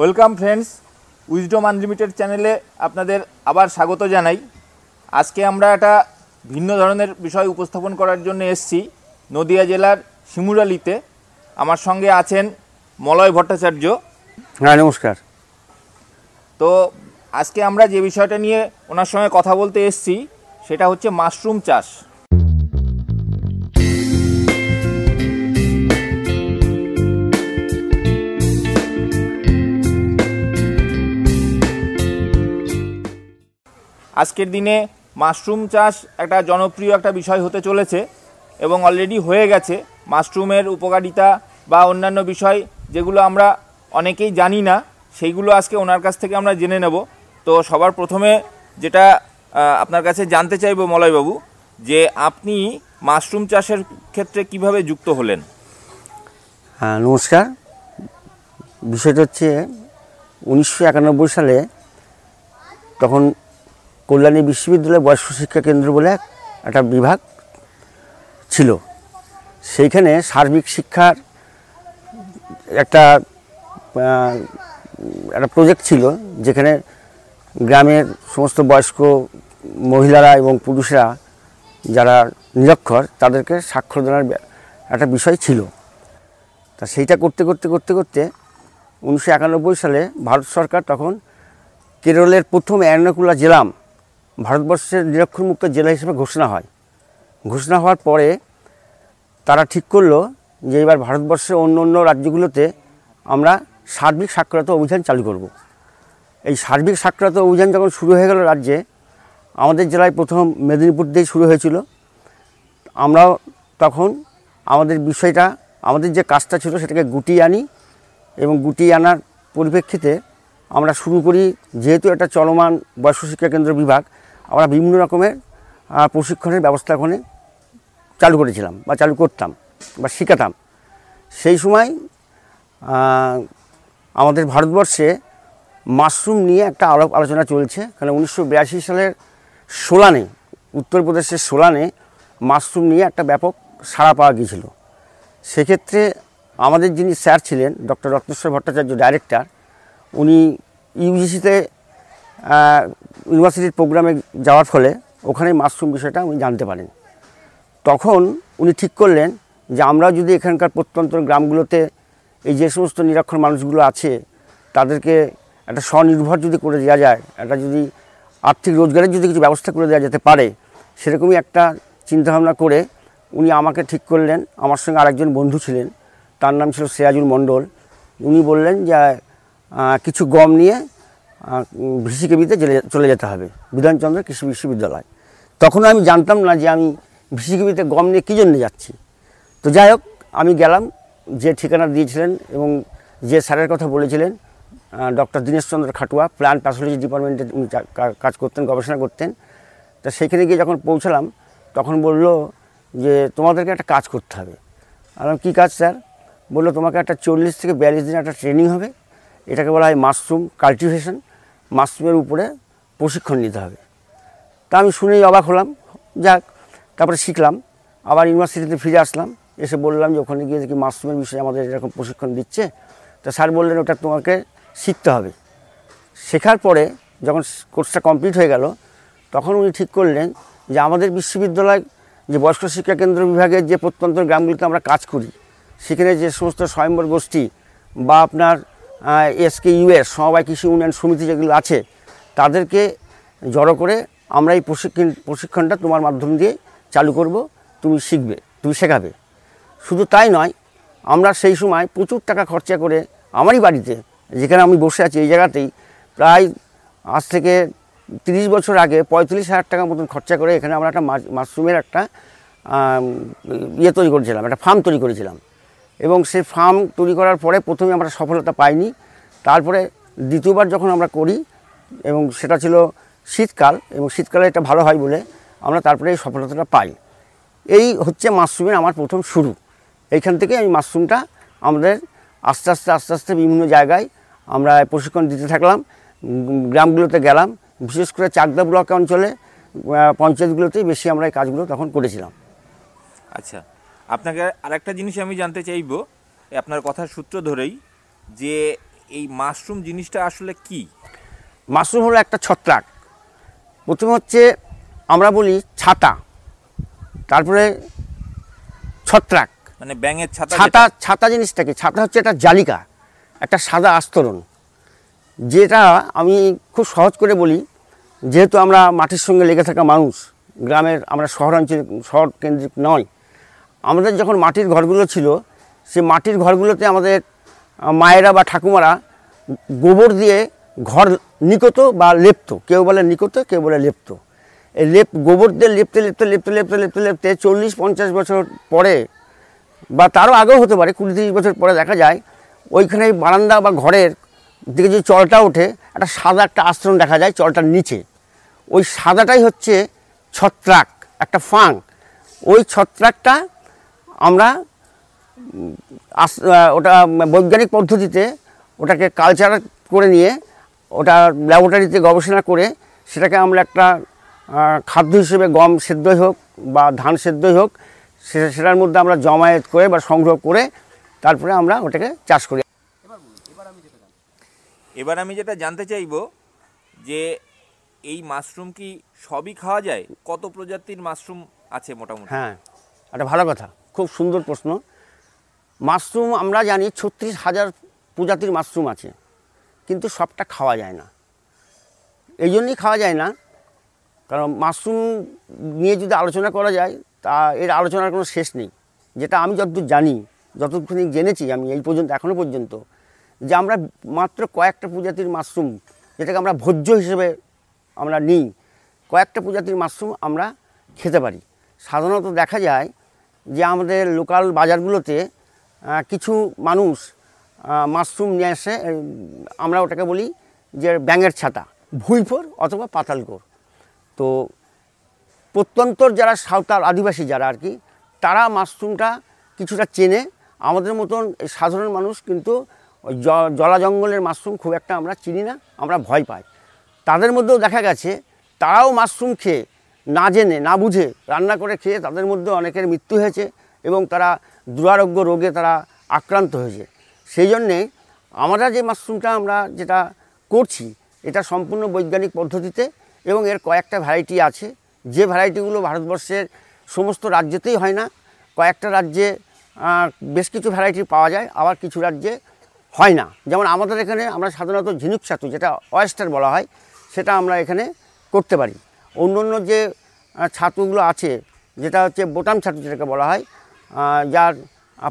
Welcome friends wisdom unlimited চ্যানেলে আপনাদের আবার স্বাগত জানাই। আজকে আমরা একটা ভিন্ন ধরনের বিষয় উপস্থাপন করার জন্য এসেছি। নদিয়া জেলার শিমুরালিতে। আমার সঙ্গে আছেন মলয় ভট্টাচার্য। হ্যাঁ নমস্কার। তো আজকে আমরা যে বিষয়টা নিয়ে ওনার সঙ্গে কথা বলতে এসেছি সেটা হচ্ছে মাশরুম চাষ। আজকের দিনে মাশরুম চাষ একটা জনপ্রিয় একটা বিষয় হতে চলেছে এবং অলরেডি হয়ে গেছে। মাশরুমের উপকারিতা বা অন্যান্য বিষয় যেগুলো আমরা অনেকেই জানি না, সেইগুলো আজকে ওনার কাছ থেকে আমরা জেনে নেব। তো সবার প্রথমে যেটা আপনার কাছে জানতে চাইব মলয়বাবু, যে আপনি মাশরুম চাষের ক্ষেত্রে কীভাবে যুক্ত হলেন? হ্যাঁ নমস্কার। বিষয়টা হচ্ছে উনিশশো একানব্বই সালে তখন কল্যাণী বিশ্ববিদ্যালয় বয়স্ক শিক্ষা কেন্দ্র বলে এক- একটা বিভাগ ছিল। সেইখানে সার্বিক শিক্ষার একটা একটা প্রজেক্ট ছিল যেখানে গ্রামের সমস্ত বয়স্ক মহিলারা এবং পুরুষরা যারা নিরক্ষর তাদেরকে ব্য- একটা বিষয় ছিল। তা সেইটা করতে করতে করতে করতে উনিশশো একানব্বই সালে ভারত সরকার তখন কেরলের প্রথম এর্নাকুলা জেলাম ভারতবর্ষের নিরক্ষরমুক্ত জেলা হিসেবে ঘোষণা হয় ঘোষণা হওয়ার পরে তারা ঠিক করল যে এবার ভারতবর্ষের অন্য অন্য রাজ্যগুলোতে আমরা সার্বিক সাক্ষরতা অভিযান চালু করব। এই সার্বিক সাক্ষরতা অভিযান যখন শুরু হয়ে গেল রাজ্যে, আমাদের জেলায় প্রথম মেদিনীপুর দিয়ে শুরু হয়েছিল আমরাও তখন আমাদের বিষয়টা, আমাদের যে কাজটা ছিল সেটাকে গুটিয়ে আনি এবং গুটিয়ে আনার পরিপ্রেক্ষিতে আমরা শুরু করি যেহেতু একটা চলমান বয়স্ক শিক্ষা কেন্দ্র বিভাগ আমরা বিভিন্ন রকমের প্রশিক্ষণের ব্যবস্থা ওখানে চালু করেছিলাম বা চালু করতাম বা শেখাতাম। সেই সময় আমাদের ভারতবর্ষে মাশরুম নিয়ে একটা আলাপ আলোচনা চলছে। কারণ উনিশশো বিরাশি সালের সোলানে, উত্তরপ্রদেশের সোলানে মাশরুম নিয়ে একটা ব্যাপক সাড়া পাওয়া গিয়েছিল। সেক্ষেত্রে আমাদের যিনি স্যার ছিলেন, ডক্টর রত্নেশ্বর ভট্টাচার্য, ডাইরেক্টর, উনি ইউজিসিতে ইউনিভার্সিটির প্রোগ্রামে যাওয়ার ফলে ওখানে মাশরুম বিষয়টা উনি জানতে পারেন। তখন উনি ঠিক করলেন যে আমরা যদি এখানকার প্রত্যন্ত গ্রামগুলোতে এই যে সমস্ত নিরক্ষর মানুষগুলো আছে, তাদেরকে একটা স্বনির্ভর যদি করে দেওয়া যায়, একটা যদি আর্থিক রোজগারের যদি কিছু ব্যবস্থা করে দেওয়া যেতে পারে, সেরকমই একটা চিন্তাভাবনা করে উনি আমাকে ঠিক করলেন। আমার সঙ্গে আরেকজন বন্ধু ছিলেন, তার নাম ছিল সিরাজুল মণ্ডল। উনি বললেন যে কিছু গম নিয়ে ভিসিকেবিতে চলে যেতে হবে বিধানচন্দ্র কৃষি বিশ্ববিদ্যালয়। তখন আমি জানতাম না যে আমি ভিসিকেবিতে গম নিয়ে কী জন্য যাচ্ছি। তো যাই হোক, আমি গেলাম, যে ঠিকানা দিয়েছিলেন এবং যে স্যারের কথা বলেছিলেন doctor Dineshchandra Khatua plant pathology ডিপার্টমেন্টে উনি কাজ করতেন, গবেষণা করতেন। তা সেখানে গিয়ে যখন পৌঁছালাম, তখন বলল যে, তোমাদেরকে একটা কাজ করতে হবে। আমি কী কাজ, স্যার? বলল, তোমাকে একটা চল্লিশ থেকে বিয়াল্লিশ দিন একটা ট্রেনিং হবে। এটাকে বলা হয় মাশরুম কাল্টিভেশন মাশরুমের উপরে প্রশিক্ষণ নিতে হবে। তা আমি শুনেই অবাক হলাম। যাক, তারপরে শিখলাম। আবার ইউনিভার্সিটিতে ফিরে আসলাম। এসে বললাম যে, ওখানে গিয়ে দেখি মাশরুমের বিষয়ে আমাদের এরকম প্রশিক্ষণ দিচ্ছে। তা স্যার বললেন, ওটা তোমাকে শিখতে হবে। শেখার পরে যখন কোর্সটা কমপ্লিট হয়ে গেল, তখন উনি ঠিক করলেন যে, আমাদের বিশ্ববিদ্যালয় যে বয়স্ক শিক্ষা কেন্দ্র বিভাগের যে প্রত্যন্ত গ্রামগুলিতে আমরা কাজ করি, সেখানে যে সমস্ত স্বয়ম্বর গোষ্ঠী বা আপনার এসকে ইউএস সমবায় কৃষি উন্নয়ন সমিতি যেগুলো আছে, তাদেরকে জড়ো করে আমরা এই প্রশিক্ষণ, প্রশিক্ষণটা তোমার মাধ্যম দিয়ে চালু করব, তুমি শিখবে, তুমি শেখাবে। শুধু তাই নয়, আমরা সেই সময় প্রচুর টাকা খরচা করে আমারই বাড়িতে, যেখানে আমি বসে আছি, এই জায়গাতেই প্রায় আজ থেকে তিরিশ বছর আগে পঁয়ত্রিশ হাজার টাকা মতন খরচা করে এখানে আমরা একটা মাশ- মাশরুমের একটা ইয়ে তৈরি করেছিলাম, একটা ফার্ম তৈরি করেছিলাম। এবং সে ফার্ম তৈরি করার পরে প্রথমে আমরা সফলতা পাইনি। তারপরে দ্বিতীয়বার যখন আমরা করি, এবং সেটা ছিল শীতকাল, এবং শীতকালে এটা ভালো হয় বলে আমরা তারপরে এই সফলতাটা পাই। এই হচ্ছে মাশরুমের আমার প্রথম শুরু। এইখান থেকে আমি মাশরুমটা আমাদের আস্তে আস্তে আস্তে আস্তে বিভিন্ন জায়গায় আমরা প্রশিক্ষণ দিতে থাকলাম। গ্রামগুলোতে গেলাম। বিশেষ করে চাকদা ব্লক অঞ্চলে পঞ্চায়েতগুলোতেই বেশি আমরা এই কাজগুলো তখন করেছিলাম। আচ্ছা। আপনাকে আরেকটা জিনিস আমি জানতে চাইব আপনার কথার সূত্র ধরেই যে এই মাশরুম জিনিসটা আসলে কি? মাশরুম হলো একটা ছত্রাক। প্রথমে হচ্ছে আমরা বলি ছাতা। তারপরে ছত্রাক। মানে ব্যাঙের ছাতা ছাতা ছাতা জিনিসটা কি ছাতা হচ্ছে একটা জালিকা একটা সাদা আস্তরণ। যেটা আমি খুব সহজ করে বলি যেহেতু আমরা মাটির সঙ্গে লেগে থাকা মানুষ গ্রামের আমরা শহরাঞ্চল শহর কেন্দ্রিক নয় আমাদের যখন মাটির ঘরগুলো ছিল সে মাটির ঘরগুলোতে আমাদের মায়েরা বা ঠাকুমারা গোবর দিয়ে ঘর নিকতো বা লেপতো। কেউ বলে নিকতো, কেউ বলে লেপতো। এই লেপ, গোবর দিয়ে লেপতে লেপতে লেপতে লেপতে লেপতে লেপতে চল্লিশ, পঞ্চাশ বছর পরে বা তারও আগেও হতে পারে, কুড়ি, তিরিশ বছর পরে দেখা যায় ওইখানে বারান্দা বা ঘরের দিকে যে চলটা ওঠে, একটা সাদা একটা আশ্রম দেখা যায় চলটার নিচে। ওই সাদাটাই হচ্ছে ছত্রাক, একটা ফাং। ওই ছত্রাকটা আমরা ওটা বৈজ্ঞানিক পদ্ধতিতে ওটাকে কালচার করে নিয়ে ওটা ল্যাবরেটরিতে গবেষণা করে সেটাকে আমরা একটা খাদ্য হিসেবে গম সেদ্ধই হোক বা ধান সেদ্ধই হোক সেটার মধ্যে আমরা জমায়েত করে বা সংগ্রহ করে তারপরে আমরা ওটাকে চাষ করি। এবার আমি যেটা জানতে চাইব যে এই মাশরুম কি সবই খাওয়া যায়? কত প্রজাতির মাশরুম আছে মোটামুটি? হ্যাঁ একটা ভালো কথা। খুব সুন্দর প্রশ্ন। মাশরুম আমরা জানি ছত্রিশ হাজার প্রজাতির মাশরুম আছে, কিন্তু সবটা খাওয়া যায় না। এই জন্যই খাওয়া যায় না, কারণ মাশরুম নিয়ে যদি আলোচনা করা যায়, তা এর আলোচনার কোনো শেষ নেই। যেটা আমি যতদূর জানি যতক্ষণ জেনেছি আমি এই পর্যন্ত এখনও পর্যন্ত, যে আমরা মাত্র কয়েকটা প্রজাতির মাশরুম, যেটাকে আমরা ভোজ্য হিসেবে আমরা নিই, কয়েকটা প্রজাতির মাশরুম আমরা খেতে পারি। সাধারণত দেখা যায় যে আমাদের লোকাল বাজারগুলোতে কিছু মানুষ মাশরুম নিয়ে আসে আমরা ওটাকে বলি যে ব্যাঙের ছাতা ভুইফোর অথবা পাতালকোর তো প্রত্যন্তর যারা সাঁওতাল, আদিবাসী যারা আর কি, তারা মাশরুমটা কিছুটা চেনে। আমাদের মতন সাধারণ মানুষ কিন্তু জলা জঙ্গলের মাশরুম খুব একটা আমরা চিনি না, আমরা ভয় পাই। তাদের মধ্যেও দেখা গেছে, তারাও মাশরুম খেয়ে না জেনে, না বুঝে রান্না করে খেয়ে তাদের মধ্যে অনেকের মৃত্যু হয়েছে এবং তারা দুরারোগ্য রোগে তারা আক্রান্ত হয়েছে। সেই জন্যে আমরা যে মাশরুমটা আমরা যেটা করছি, এটা সম্পূর্ণ বৈজ্ঞানিক পদ্ধতিতে এবং এর কয়েকটা ভ্যারাইটি আছে। যে ভ্যারাইটিগুলো ভারতবর্ষের সমস্ত রাজ্যেতেই হয় না, কয়েকটা রাজ্যে বেশ কিছু ভ্যারাইটি পাওয়া যায়, আবার কিছু রাজ্যে হয় না। যেমন আমাদের এখানে আমরা সাধারণত ঝিনুক ছাতু, যেটা অয়েস্টার বলা হয়, সেটা আমরা এখানে করতে পারি। অন্য অন্য যে ছাতুগুলো আছে, যেটা হচ্ছে বোটাম ছাতু যেটাকে বলা হয় যার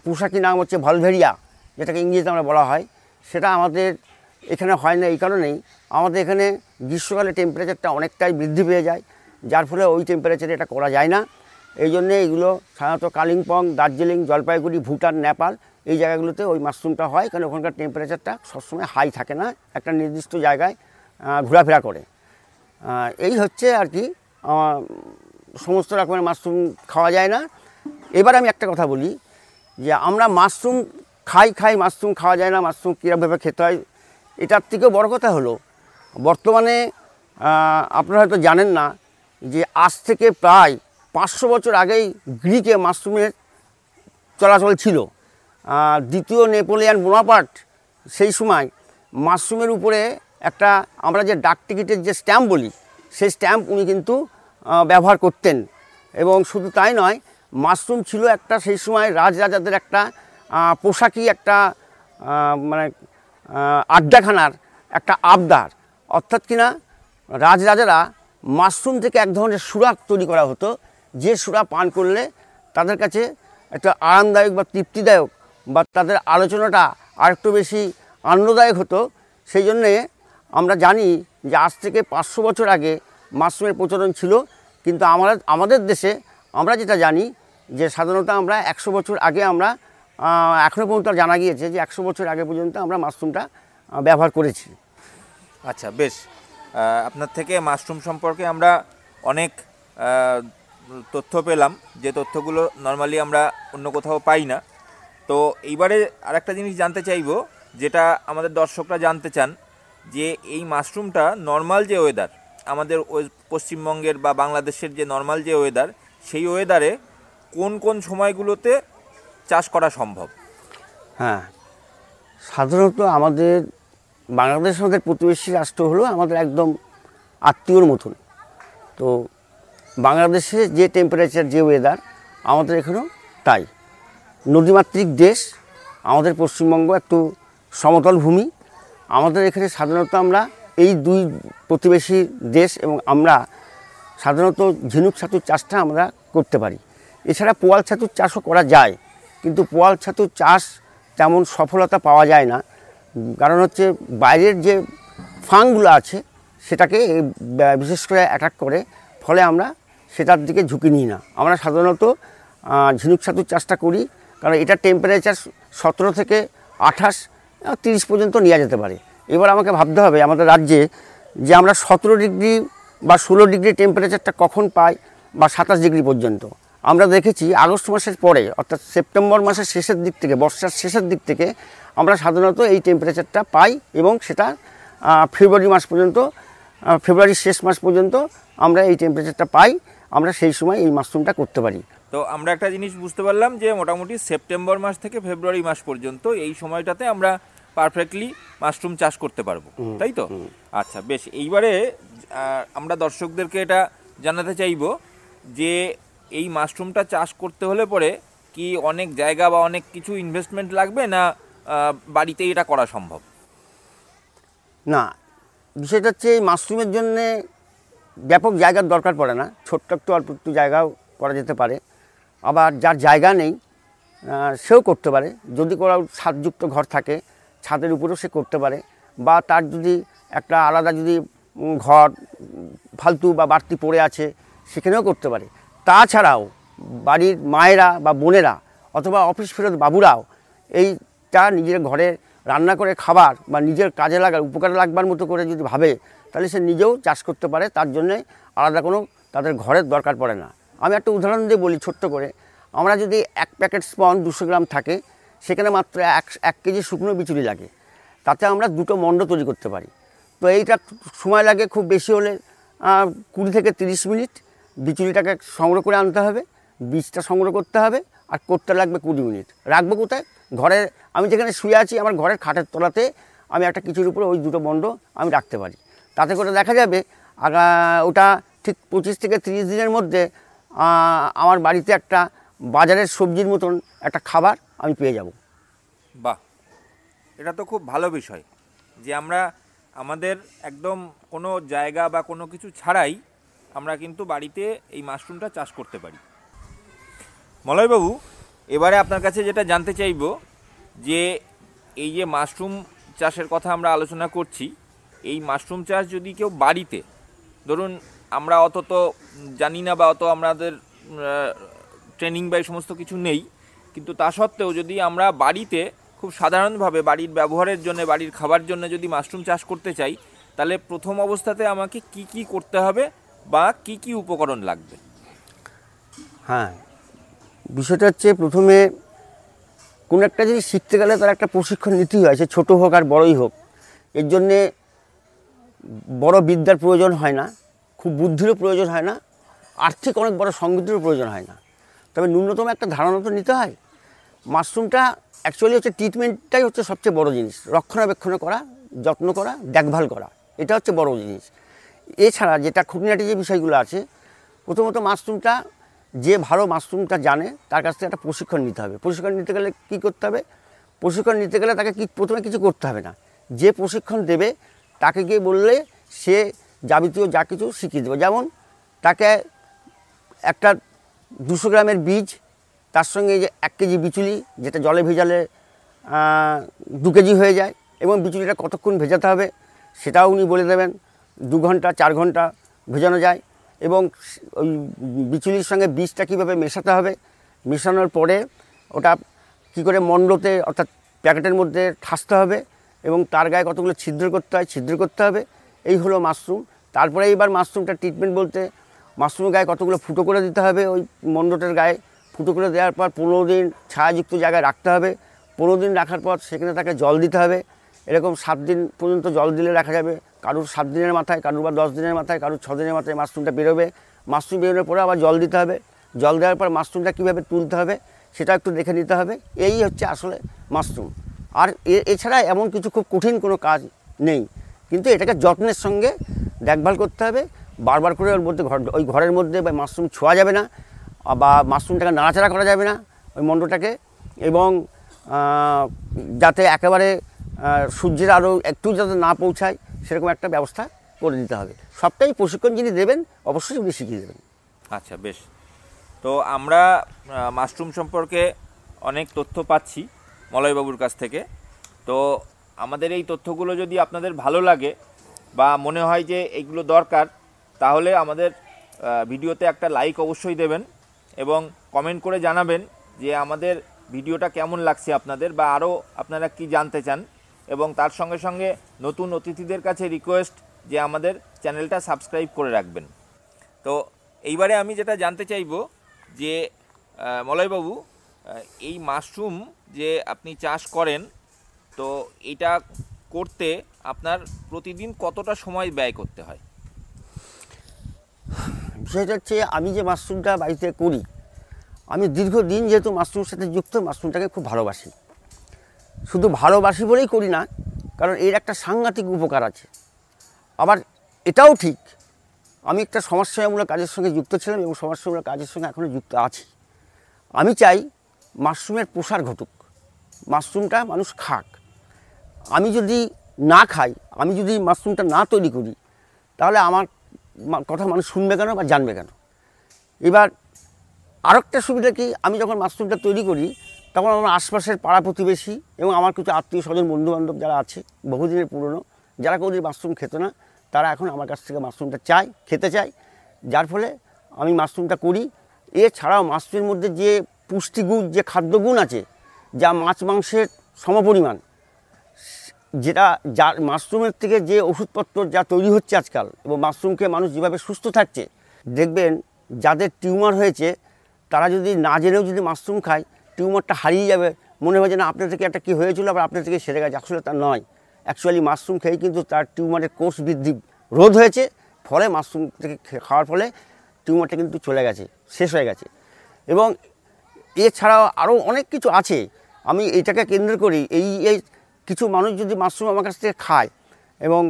পোশাকি নাম হচ্ছে ভলভেরিয়া, যেটাকে ইংরেজিতে আমরা বলা হয়, সেটা আমাদের এখানে হয় না এই কারণেই। আমাদের এখানে গ্রীষ্মকালে টেম্পারেচারটা অনেকটাই বৃদ্ধি পেয়ে যায়, যার ফলে ওই টেম্পারেচারে এটা করা যায় না। এই জন্যে এগুলো সাধারণত কালিম্পং, দার্জিলিং, জলপাইগুড়ি, ভুটান, নেপাল এই জায়গাগুলোতে ওই মাশরুমটা হয়, কারণ ওখানকার টেম্পারেচারটা সবসময় হাই থাকে না, একটা নির্দিষ্ট জায়গায় ঘোরাফেরা করে। এই হচ্ছে আর কি আহ, সমস্ত রকমের মাশরুম খাওয়া যায় না। এবার আমি একটা কথা বলি যে আমরা মাশরুম খাই খাই মাশরুম খাওয়া যায় না মাশরুম কীরকমভাবে খেতে হয় এটার থেকেও বড় কথা হলো বর্তমানে আপনারা হয়তো জানেন না যে আজ থেকে প্রায় পাঁচশো বছর আগেই গ্রিকে মাশরুমের চলাচল ছিল। দ্বিতীয় নেপোলিয়ান বোনাপার্ট সেই সময় মাশরুমের উপরে একটা আমরা যে ডাক টিকিটের যে স্ট্যাম্প বলি, সেই স্ট্যাম্প উনি কিন্তু ব্যবহার করতেন। এবং শুধু তাই নয়, মাশরুম ছিল একটা সেই সময় রাজরাজাদের একটা পোশাকি একটা মানে আড্ডাখানার একটা আবদার। অর্থাৎ কিনা রাজরাজারা মাশরুম থেকে এক ধরনের সুরা তৈরি করা হতো, যে সুরা পান করলে তাদের কাছে একটা আরামদায়ক বা তৃপ্তিদায়ক বা তাদের আলোচনাটা আরেকটু বেশি আনন্দদায়ক হতো। সেই জন্যে আমরা জানি যে আজ থেকে পাঁচশো বছর আগে মাশরুমের প্রচলন ছিল, কিন্তু আমরা, আমাদের দেশে আমরা যেটা জানি যে সাধারণত আমরা একশো বছর আগে আমরা এখনও পর্যন্ত জানা গিয়েছে যে একশো বছর আগে পর্যন্ত আমরা মাশরুমটা ব্যবহার করেছি। আচ্ছা বেশ। আপনার থেকে মাশরুম সম্পর্কে আমরা অনেক তথ্য পেলাম। যে তথ্যগুলো নর্মালি আমরা অন্য কোথাও পাই না। তো এইবারে আরেকটা জিনিস জানতে চাইব, যেটা আমাদের দর্শকরা জানতে চান যে এই মাশরুমটা নর্মাল যে ওয়েদার আমাদের পশ্চিমবঙ্গের বা বাংলাদেশের যে নর্মাল যে ওয়েদার সেই ওয়েদারে কোন কোন সময়গুলোতে চাষ করা সম্ভব? হ্যাঁ সাধারণত আমাদের বাংলাদেশ আমাদের প্রতিবেশী রাষ্ট্র হলো আমাদের একদম আত্মীয়র মতন। তো বাংলাদেশে যে টেম্পারেচার যে ওয়েদার আমাদের এখানেও তাই। নদীমাতৃক দেশ, আমাদের পশ্চিমবঙ্গ একটু সমতল ভূমি আমাদের এখানে সাধারণত আমরা এই দুই প্রতিবেশী দেশ এবং আমরা সাধারণত ঝিনুক ছাতুর চাষটা আমরা করতে পারি। এছাড়া পোয়াল ছাতুর চাষও করা যায়, কিন্তু পোয়াল ছাতুর চাষ তেমন সফলতা পাওয়া যায় না। কারণ হচ্ছে বাইরের যে ফাংগুলো আছে, সেটাকে বিশেষ করে অ্যাটাক করে, ফলে আমরা সেটার দিকে ঝুঁকি নিই না। আমরা সাধারণত ঝিনুক ছাতুর চাষটা করি, কারণ এটা টেম্পারেচার সতেরো থেকে আঠাশ তিরিশ পর্যন্ত নেওয়া যেতে পারে। এবার আমাকে ভাবতে হবে, আমাদের রাজ্যে যে আমরা সতেরো ডিগ্রি বা ষোলো ডিগ্রি টেম্পারেচারটা কখন পাই বা সাতাশ ডিগ্রি পর্যন্ত। আমরা দেখেছি আগস্ট মাসের পরে, অর্থাৎ সেপ্টেম্বর মাসের শেষের দিক থেকে, বর্ষার শেষের দিক থেকে আমরা সাধারণত এই টেম্পারেচারটা পাই এবং সেটা ফেব্রুয়ারি মাস পর্যন্ত ফেব্রুয়ারির শেষ মাস পর্যন্ত আমরা এই টেম্পারেচারটা পাই। আমরা সেই সময় এই মাশরুমটা করতে পারি। তো আমরা একটা জিনিস বুঝতে পারলাম যে মোটামুটি সেপ্টেম্বর মাস থেকে ফেব্রুয়ারি মাস পর্যন্ত এই সময়টাতে আমরা পারফেক্টলি মাশরুম চাষ করতে পারব তাই তো? আচ্ছা বেশ এইবারে আমরা দর্শকদেরকে এটা জানাতে চাইব যে এই মাশরুমটা চাষ করতে হলে পরে কি অনেক জায়গা বা অনেক কিছু ইনভেস্টমেন্ট লাগবে না আহ, বাড়িতেই এটা করা সম্ভব? না বিষয়টা হচ্ছে এই মাশরুমের জন্যে ব্যাপক জায়গার দরকার পড়ে না ছোট্ট একটু অল্প একটু জায়গাও করা যেতে পারে। আবার যার জায়গা নেই সেও করতে পারে। যদি কোনো ছাদযুক্ত ঘর থাকে, ছাদের উপরেও সে করতে পারে। বা তার যদি একটা আলাদা যদি ঘর ফালতু বা বাড়তি পড়ে আছে, সেখানেও করতে পারে। তাছাড়াও বাড়ির মায়েরা বা বোনেরা অথবা অফিস ফেরত বাবুরাও এইটা নিজের ঘরে রান্না করে খাবার বা নিজের কাজে লাগার, উপকারে লাগবার মতো করে যদি ভাবে, তাহলে সে নিজেও চাষ করতে পারে। তার জন্যে আলাদা কোনো তাদের ঘরের দরকার পড়ে না। আমি একটা উদাহরণ দিয়ে বলি ছোট্ট করে। আমরা যদি এক প্যাকেট স্পন দুশো গ্রাম থাকে, সেখানে মাত্র এক এক কেজি শুকনো বিচুলি লাগে। তাতে আমরা দুটো মণ্ড তৈরি করতে পারি। তো এইটা সময় লাগে খুব বেশি হলে কুড়ি থেকে তিরিশ মিনিট বিচুলিটাকে সংগ্রহ করে আনতে হবে, বীজটা সংগ্রহ করতে হবে, আর করতে লাগবে কুড়ি মিনিট। রাখব কোথায়? ঘরে আমি যেখানে শুয়ে আছি, আমার ঘরের খাটের তলাতে আমি একটা কিছুর উপরে ওই দুটো মণ্ড আমি রাখতে পারি। তাতে করে দেখা যাবে ওটা ঠিক পঁচিশ থেকে তিরিশ দিনের মধ্যে আমার বাড়িতে একটা বাজারের সবজির মতন একটা খাবার আমি পেয়ে যাব। বাহ, এটা তো খুব ভালো বিষয় যে আমরা আমাদের একদম কোনো জায়গা বা কোনো কিছু ছাড়াই আমরা কিন্তু বাড়িতে এই মাশরুমটা চাষ করতে পারি। মলয়বাবু, এবারে আপনার কাছে যেটা জানতে চাইব যে এই যে মাশরুম চাষের কথা আমরা আলোচনা করছি, এই মাশরুম চাষ যদি কেউ বাড়িতে, ধরুন আমরা অত তো জানি না বা অত আমাদের ট্রেনিং বা সমস্ত কিছু নেই। কিন্তু তা সত্ত্বেও যদি আমরা বাড়িতে খুব সাধারণভাবে বাড়ির ব্যবহারের জন্য, বাড়ির খাবার জন্য যদি মাশরুম চাষ করতে চাই, তাহলে প্রথম অবস্থাতে আমাকে কি কি করতে হবে বা কি কি উপকরণ লাগবে? হ্যাঁ বিষয়টা হচ্ছে প্রথমে কোনো একটা জিনিস শিখতে গেলে তার একটা প্রশিক্ষণ নিতেই হয়, সে ছোটো হোক আর বড়ই হোক। এর জন্যে বড় বিদ্যার প্রয়োজন হয় না। খুব বুদ্ধিরও প্রয়োজন হয় না, আর্থিক অনেক বড় সংগীতেরও প্রয়োজন হয় না। তবে ন্যূনতম একটা ধারণা তো নিতে হয়, মাশরুমটা অ্যাকচুয়ালি হচ্ছে ট্রিটমেন্টটাই হচ্ছে সবচেয়ে বড় জিনিস, রক্ষণাবেক্ষণ করা, যত্ন করা, দেখভাল করা, এটা হচ্ছে বড় জিনিস। এছাড়া যেটা খুঁটিনাটি যে বিষয়গুলো আছে, প্রথমত মাশরুমটা, যে ভালো মাশরুমটা জানে, তার কাছ থেকে একটা প্রশিক্ষণ নিতে হবে। প্রশিক্ষণ নিতে গেলে কী করতে হবে? প্রশিক্ষণ নিতে গেলে তাকে কি প্রথমে কিছু করতে হবে না। যে প্রশিক্ষণ দেবে, তাকে গিয়ে বললে সে যাবতীয় যা কিছু শিখিয়ে দেবো। যেমন তাকে একটা দুশো গ্রামের বীজ, তার সঙ্গে যে এক কেজি বিচুলি, যেটা জলে ভেজালে দু কেজি হয়ে যায় এবং বিচুলিটা কতক্ষণ ভেজাতে হবে সেটাও উনি বলে দেবেন। দু ঘণ্টা, চার ঘণ্টা ভেজানো যায় এবং ওই বিচুলির সঙ্গে বীজটা কীভাবে মেশাতে হবে, মেশানোর পরে ওটা কী করে মণ্ডতে অর্থাৎ প্যাকেটের মধ্যে ঠাসতে হবে এবং তার গায়ে কতগুলো ছিদ্র করতে হয়, ছিদ্র করতে হবে। এই হলো মাশরুম। তারপরে এইবার মাশরুমটা ট্রিটমেন্ট বলতে মাশরুমের গায়ে কতগুলো ফুটো করে দিতে হবে, ওই মণ্ডটের গায়ে ফুটো করে দেওয়ার পর পনেরো দিন ছায়াযুক্ত জায়গায় রাখতে হবে। পনেরো দিন রাখার পর সেখানে তাকে জল দিতে হবে। এরকম সাত দিন পর্যন্ত জল দিলে রাখা যাবে। কারুর সাত দিনের মাথায়, কারুর বা দশ দিনের মাথায়, কারুর ছ দিনের মাথায় মাশরুমটা বেরোবে। মাশরুম বেরোনোর পরে আবার জল দিতে হবে। জল দেওয়ার পর মাশরুমটা কীভাবে তুলতে হবে সেটা একটু দেখে নিতে হবে। এই হচ্ছে আসলে মাশরুম। আর এছাড়া এমন কিছু খুব কঠিন কোনো কাজ নেই। কিন্তু এটাকে যত্নের সঙ্গে দেখভাল করতে হবে। বারবার করে ওর মধ্যে ঘর ওই ঘরের মধ্যে বা মাশরুম ছোঁয়া যাবে না বা মাশরুমটাকে নাড়াচাড়া করা যাবে না ওই মণ্ডটাকে এবং যাতে একেবারে সূর্যের আরও একটু যাতে না পৌঁছায়, সেরকম একটা ব্যবস্থা করে দিতে হবে। সবটাই প্রশিক্ষণ যিনি দেবেন, অবশ্যই উনি শিখিয়ে দেবেন। আচ্ছা বেশ। তো আমরা মাশরুম সম্পর্কে অনেক তথ্য পাচ্ছি মলয়বাবুর কাছ থেকে। তো আমাদের এই তথ্যগুলো যদি আপনাদের ভালো লাগে বা মনে হয় যে এইগুলো দরকার, তাহলে আমাদের ভিডিওতে একটা লাইক অবশ্যই দেবেন এবং কমেন্ট করে জানাবেন যে আমাদের ভিডিওটা কেমন লাগছে আপনাদের বা আরও আপনারা কি জানতে চান এবং তার সঙ্গে সঙ্গে নতুন অতিথিদের কাছে রিকোয়েস্ট যে আমাদের চ্যানেলটা সাবস্ক্রাইব করে রাখবেন। তো এইবারে আমি যেটা জানতে চাইব যে মলয়বাবু এই মাশরুম যে আপনি চাষ করেন তো এটা করতে আপনার প্রতিদিন কতটা সময় ব্যয় করতে হয়? বিষয়টা হচ্ছে আমি যে মাশরুমটা বাড়িতে করি, আমি দীর্ঘদিন যেহেতু মাশরুমের সাথে যুক্ত, মাশরুমটাকে খুব ভালোবাসি। শুধু ভালোবাসি বলেই করি না, কারণ এর একটা সাংঘাতিক উপকার আছে। আবার এটাও ঠিক, আমি একটা সমাজসেবামূলক কাজের সঙ্গে যুক্ত ছিলাম এবং সমাজসেবামূলক কাজের সঙ্গে এখনও যুক্ত আছি। আমি চাই মাশরুমের প্রসার ঘটুক, মাশরুমটা মানুষ খাক। আমি যদি না খাই, আমি যদি মাশরুমটা না তৈরি করি, তাহলে আমার কথা মানুষ শুনবে কেন বা জানবে কেন? এবার আরেকটা সুবিধা কি? আমি যখন মাশরুমটা তৈরি করি, তখন আমার আশপাশের পাড়া প্রতিবেশী এবং আমার কিছু আত্মীয় স্বজন বন্ধুবান্ধব যারা আছে, বহুদিনের পুরনো, যারা কোনোদিন মাশরুম খেত না, তারা এখন আমার কাছ থেকে মাশরুমটা চায়, খেতে চায়। যার ফলে আমি মাশরুমটা করি। এছাড়াও মাশরুমের মধ্যে যে পুষ্টিগুণ, যে খাদ্যগুণ আছে, যা মাছ মাংসের সমপরিমাণ যেটা যা মাশরুমের থেকে যে ওষুধপত্র যা তৈরি হচ্ছে আজকাল এবং মাশরুমকে মানুষ যেভাবে সুস্থ থাকছে, দেখবেন যাদের টিউমার হয়েছে, তারা যদি না জেনেও যদি মাশরুম খায়, টিউমারটা হারিয়ে যাবে। মনে হয় যে না আপনার থেকে একটা কী হয়েছিল, আবার আপনার থেকে সেরে গেছে। আসলে তা নয়। অ্যাকচুয়ালি মাশরুম খেয়ে কিন্তু তার টিউমারের কোষ বৃদ্ধি রোধ হয়েছে। ফলে মাশরুম থেকে খাওয়ার ফলে টিউমারটা কিন্তু চলে গেছে, শেষ হয়ে গেছে। এবং এছাড়াও আরও অনেক কিছু আছে। আমি এটাকে কেন্দ্র করি, এই এই কিছু মানুষ যদি মাশরুম আমার কাছ থেকে খায় এবং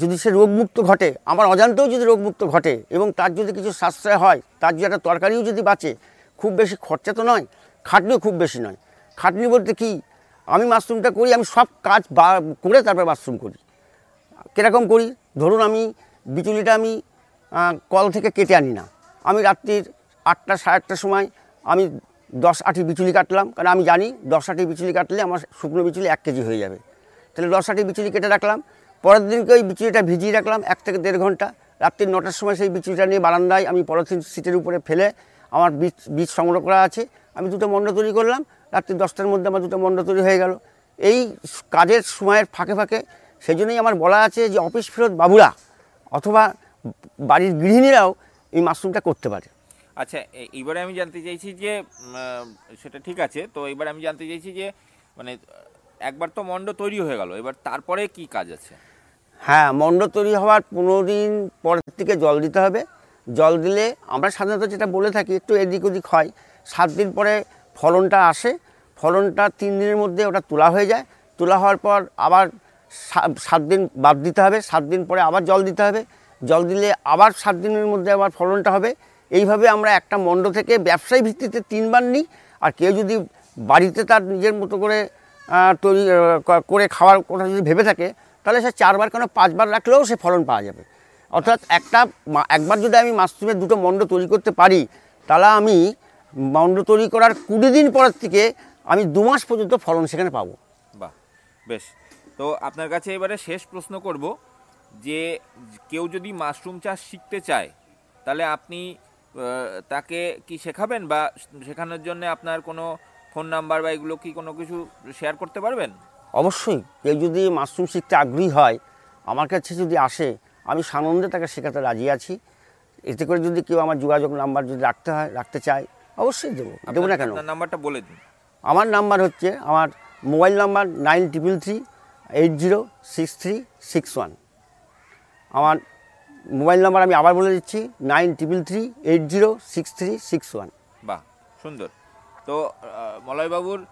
যদি সে রোগমুক্ত ঘটে, আমার অজান্তেও যদি রোগমুক্ত ঘটে এবং তার যদি কিছু সাশ্রয় হয়, তার যদি একটা তরকারিও যদি বাঁচে, খুব বেশি খরচা তো নয়, খাটনিও খুব বেশি নয়। খাটনি বলতে কি, আমি মাশরুমটা করি, আমি সব কাজ বা, করে তারপর মাশরুম করি। কীরকম করি? ধরুন আমি বিচুলিটা আমি কল থেকে কেটে আনি না। আমি রাত্রির আটটা, সাড়ে আটটার সময় আমি দশ আটি বিচুলি কাটলাম, কারণ আমি জানি দশ আটি বিচুলি কাটলে আমার শুকনো বিচুলি এক কেজি হয়ে যাবে। তাহলে দশ আটি বিচুলি কেটে রাখলাম, পরের দিনকে ওই বিচুলিটা ভিজিয়ে রাখলাম এক থেকে দেড় ঘণ্টা। রাত্রি নটার সময় সেই বিচুলিটা নিয়ে বারান্দায় আমি পলিথিন সিটের উপরে ফেলে আমার বীজ বীজ সংগ্রহ করা আছে। আমি দুটো মণ্ড তৈরি করলাম, রাত্রি দশটার মধ্যে আমার দুটো মণ্ড তৈরি হয়ে গেল। এই কাজের সময়ের ফাঁকে ফাঁকে সেই জন্যই আমার বলা আছে যে অফিস ফেরত বাবুরা অথবা বাড়ির গৃহিণীরাও এই মাশরুমটা করতে পারে। আচ্ছা এইবারে আমি জানতে চাইছি যে সেটা ঠিক আছে, তো এবার আমি জানতে চাইছি যে মানে একবার তো মণ্ড তৈরি হয়ে গেল, এবার তারপরে কি কাজ আছে? হ্যাঁ মণ্ড তৈরি হওয়ার পনেরো দিন পরের থেকে জল দিতে হবে। জল দিলে আমরা সাধারণত যেটা বলে থাকি, একটু এদিক ওদিক হয়। সাত দিন পরে ফলনটা আসে, ফলনটা তিন দিনের মধ্যে ওটা তোলা হয়ে যায়। তোলা হওয়ার পর আবার সাত দিন বাদ দিতে হবে, সাত দিন পরে আবার জল দিতে হবে। জল দিলে আবার সাত দিনের মধ্যে আবার ফলনটা হবে। এইভাবে আমরা একটা মণ্ড থেকে ব্যবসায়ী ভিত্তিতে তিনবার নিই, আর কেউ যদি বাড়িতে তার নিজের মতো করে তৈরি করে খাওয়ার কথা যদি ভেবে থাকে, তাহলে সে চারবার কেন পাঁচবার রাখলেও সে ফলন পাওয়া যাবে। অর্থাৎ একটা একবার যদি আমি মাশরুমের দুটো মণ্ড তৈরি করতে পারি, তাহলে আমি মণ্ড তৈরি করার কুড়ি দিন পরের থেকে আমি দু মাস পর্যন্ত ফলন সেখানে পাবো। বাহ, বেশ। তো আপনার কাছে এবারে শেষ প্রশ্ন করব যে, কেউ যদি মাশরুম চাষ শিখতে চায়, তাহলে আপনি তাকে কি শেখাবেন বা শেখানোর জন্য আপনার কোনো ফোন নাম্বার বা এগুলো কি কোনো কিছু শেয়ার করতে পারবেন? অবশ্যই। কেউ যদি মাশরুম শিখতে আগ্রহী হয় আমার কাছে যদি আসে আমি সানন্দে তাকে শেখাতে রাজি আছি। এতে করে যদি কেউ আমার যোগাযোগ নাম্বার যদি রাখতে হয় রাখতে চায় অবশ্যই দেবো। দেবো না কেন? নাম্বারটা বলে দিন। আমার নাম্বার হচ্ছে আমার mobile number nine triple three eight zero six three six one. আমার মোবাইল নাম্বার আমি আবার বলে দিচ্ছি, nine triple three eight zero six three six one. বাহ, সুন্দর। তো মলয়বাবুর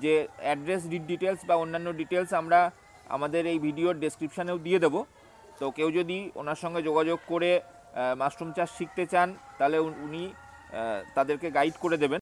যে অ্যাড্রেস ডিটেলস বা অন্যান্য ডিটেলস আমরা আমাদের এই ভিডিওর ডেসক্রিপশানেও দিয়ে দেবো। তো কেউ যদি ওনার সঙ্গে যোগাযোগ করে মাশরুম চাষ শিখতে চান, তাহলে উন- তাদেরকে গাইড করে দেবেন।